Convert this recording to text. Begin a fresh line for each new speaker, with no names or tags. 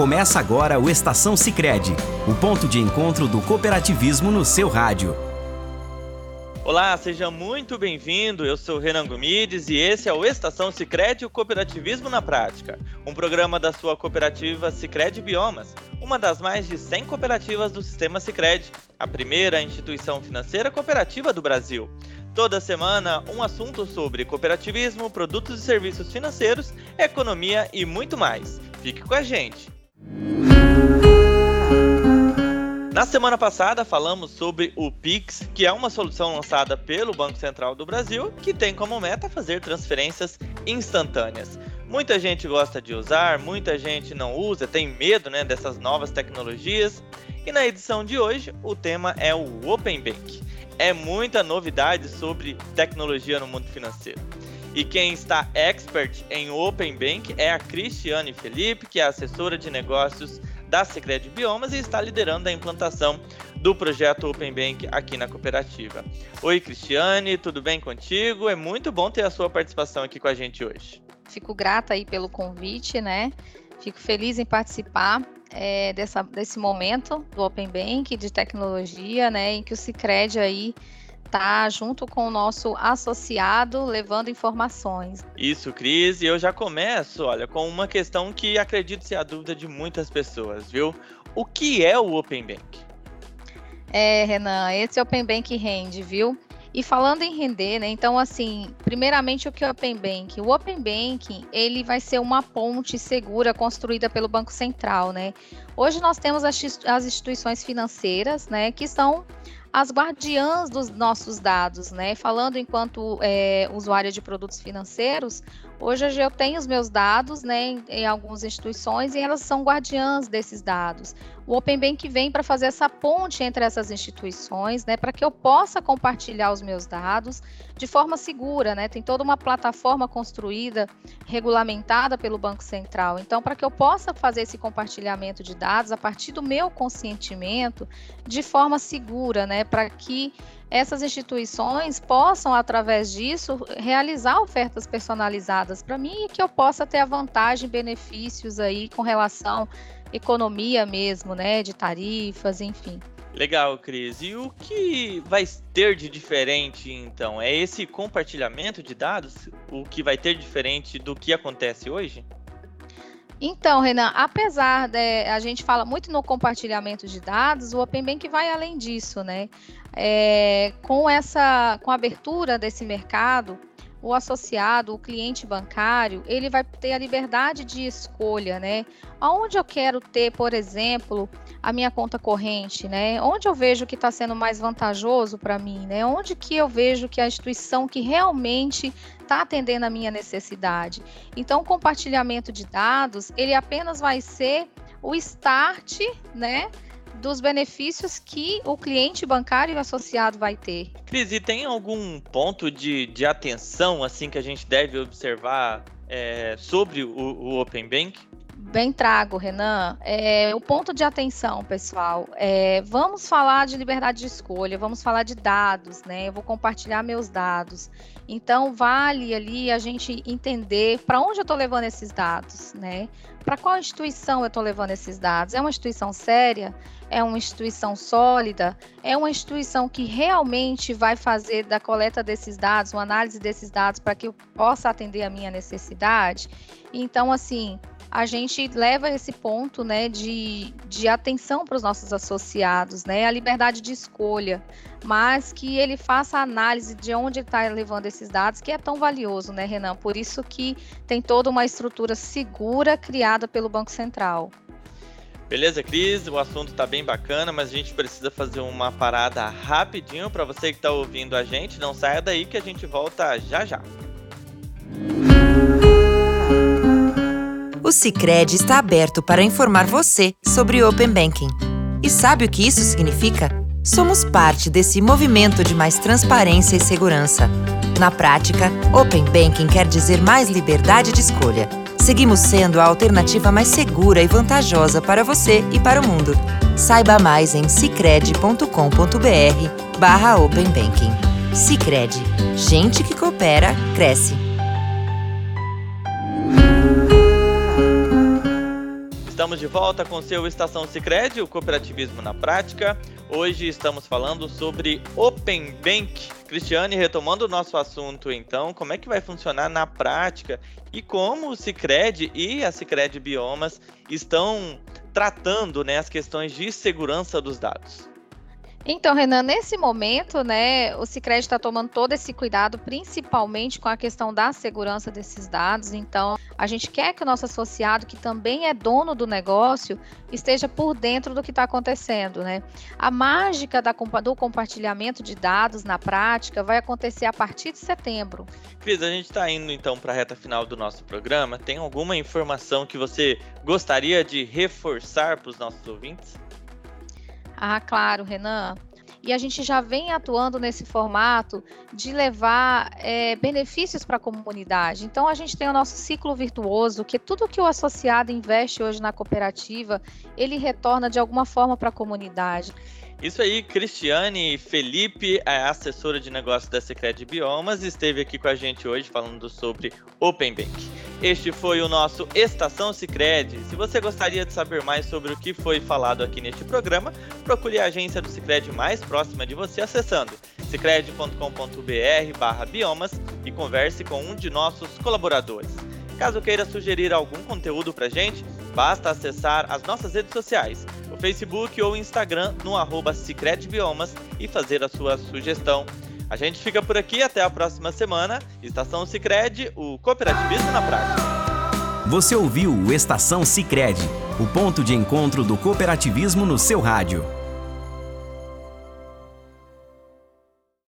Começa agora o Estação Sicredi, o ponto de encontro do cooperativismo no seu rádio.
Olá, seja muito bem-vindo. Eu sou Renan Gomides e esse é o Estação Sicredi o Cooperativismo na Prática, um programa da sua cooperativa Sicredi Biomas, uma das mais de 100 cooperativas do sistema Sicredi, a primeira instituição financeira cooperativa do Brasil. Toda semana, um assunto sobre cooperativismo, produtos e serviços financeiros, economia e muito mais. Fique com a gente! Na semana passada falamos sobre o Pix, que é uma solução lançada pelo Banco Central do Brasil, que tem como meta fazer transferências instantâneas. Muita gente gosta de usar, muita gente não usa, tem medo né, dessas novas tecnologias. E na edição de hoje, o tema é o Open Bank. É muita novidade sobre tecnologia no mundo financeiro. E quem está expert em Open Bank é a Cristiane Felipe, que é assessora de negócios da Segred Biomas e está liderando a implantação do projeto Open Bank aqui na cooperativa. Oi, Cristiane, tudo bem contigo? É muito bom ter a sua participação aqui com a gente hoje.
Fico grata aí pelo convite, né? Fico feliz em participar é, dessa, desse momento do Open Bank de tecnologia, né? Em que o Cicred aí tá junto com o nosso associado levando informações.
Isso, Cris, e eu já começo, olha, com uma questão que acredito ser a dúvida de muitas pessoas, viu? O que é o Open Bank?
É, Renan, esse Open Bank rende, viu? E falando em render, né? Então, assim, primeiramente o que é o Open Bank? O Open Banking, ele vai ser uma ponte segura construída pelo Banco Central, né? Hoje nós temos as instituições financeiras, né, que são as guardiãs dos nossos dados, né? Falando enquanto é, usuária de produtos financeiros, hoje eu tenho os meus dados, né, em, em algumas instituições e elas são guardiãs desses dados. O Open Bank vem para fazer essa ponte entre essas instituições, né, para que eu possa compartilhar os meus dados de forma segura, né? Tem toda uma plataforma construída, regulamentada pelo Banco Central. Então, para que eu possa fazer esse compartilhamento de dados a partir do meu consentimento de forma segura, né, para que essas instituições possam, através disso, realizar ofertas personalizadas para mim e que eu possa ter a vantagem, benefícios aí com relação economia mesmo, né, de tarifas, enfim.
Legal, Cris. E o que vai ter de diferente, então? É esse compartilhamento de dados o que vai ter diferente do que acontece hoje?
Então, Renan, apesar de a gente fala muito no compartilhamento de dados, o Open Bank vai além disso, né? É, com essa, com a abertura desse mercado, o associado, o cliente bancário, ele vai ter a liberdade de escolha, né? Aonde eu quero ter, por exemplo, a minha conta corrente, né? Onde eu vejo que está sendo mais vantajoso para mim, né? Onde que eu vejo que a instituição que realmente está atendendo a minha necessidade. Então, o compartilhamento de dados, ele apenas vai ser o start, né? Dos benefícios que o cliente bancário associado vai ter.
Cris, e tem algum ponto de, de atenção assim que a gente deve observar é, sobre o, o Open Bank?
Bem trago, Renan. É, o ponto de atenção, pessoal, é, vamos falar de liberdade de escolha, vamos falar de dados, né? Eu vou compartilhar meus dados. Então, vale ali a gente entender para onde eu estou levando esses dados, né? Para qual instituição eu estou levando esses dados? É uma instituição séria? É uma instituição sólida? É uma instituição que realmente vai fazer da coleta desses dados, uma análise desses dados para que eu possa atender a minha necessidade? Então, assim, a gente leva esse ponto né, de, de atenção para os nossos associados, né, a liberdade de escolha, mas que ele faça a análise de onde está levando esses dados, que é tão valioso, né, Renan? Por isso que tem toda uma estrutura segura criada pelo Banco Central.
Beleza, Cris? O assunto está bem bacana, mas a gente precisa fazer uma parada rapidinho para você que está ouvindo a gente. Não saia daí que a gente volta já já.
O Sicredi está aberto para informar você sobre Open Banking. E sabe o que isso significa? Somos parte desse movimento de mais transparência e segurança. Na prática, Open Banking quer dizer mais liberdade de escolha. Seguimos sendo a alternativa mais segura e vantajosa para você e para o mundo. Saiba mais em cicred.com.br/barra Open Banking. Cicred. Gente que coopera, cresce.
Estamos de volta com seu Estação Sicredi, o cooperativismo na prática. Hoje estamos falando sobre Open Bank. Cristiane, retomando o nosso assunto, então, como é que vai funcionar na prática e como o Sicredi e a Sicredi Biomas estão tratando né, as questões de segurança dos dados?
Então, Renan, nesse momento, né, o Sicredi está tomando todo esse cuidado, principalmente com a questão da segurança desses dados. Então, a gente quer que o nosso associado, que também é dono do negócio, esteja por dentro do que está acontecendo, né? A mágica da, do compartilhamento de dados na prática vai acontecer a partir de setembro.
Cris, a gente está indo então para a reta final do nosso programa. Tem alguma informação que você gostaria de reforçar para os nossos ouvintes?
Ah, claro, Renan. E a gente já vem atuando nesse formato de levar é, benefícios para a comunidade. Então, a gente tem o nosso ciclo virtuoso, que tudo que o associado investe hoje na cooperativa, ele retorna de alguma forma para a comunidade.
Isso aí, Cristiane Felipe, a assessora de negócios da Secret Biomas, esteve aqui com a gente hoje falando sobre Open Bank. Este foi o nosso Estação Sicredi. Se você gostaria de saber mais sobre o que foi falado aqui neste programa, procure a agência do Sicredi mais próxima de você acessando sicredi.com.br/biomas e converse com um de nossos colaboradores. Caso queira sugerir algum conteúdo para gente, basta acessar as nossas redes sociais Facebook ou Instagram no arroba Biomas e fazer a sua sugestão. A gente fica por aqui até a próxima semana. Estação Sicredi, o cooperativismo na prática.
Você ouviu o Estação Sicredi, o ponto de encontro do cooperativismo no seu rádio.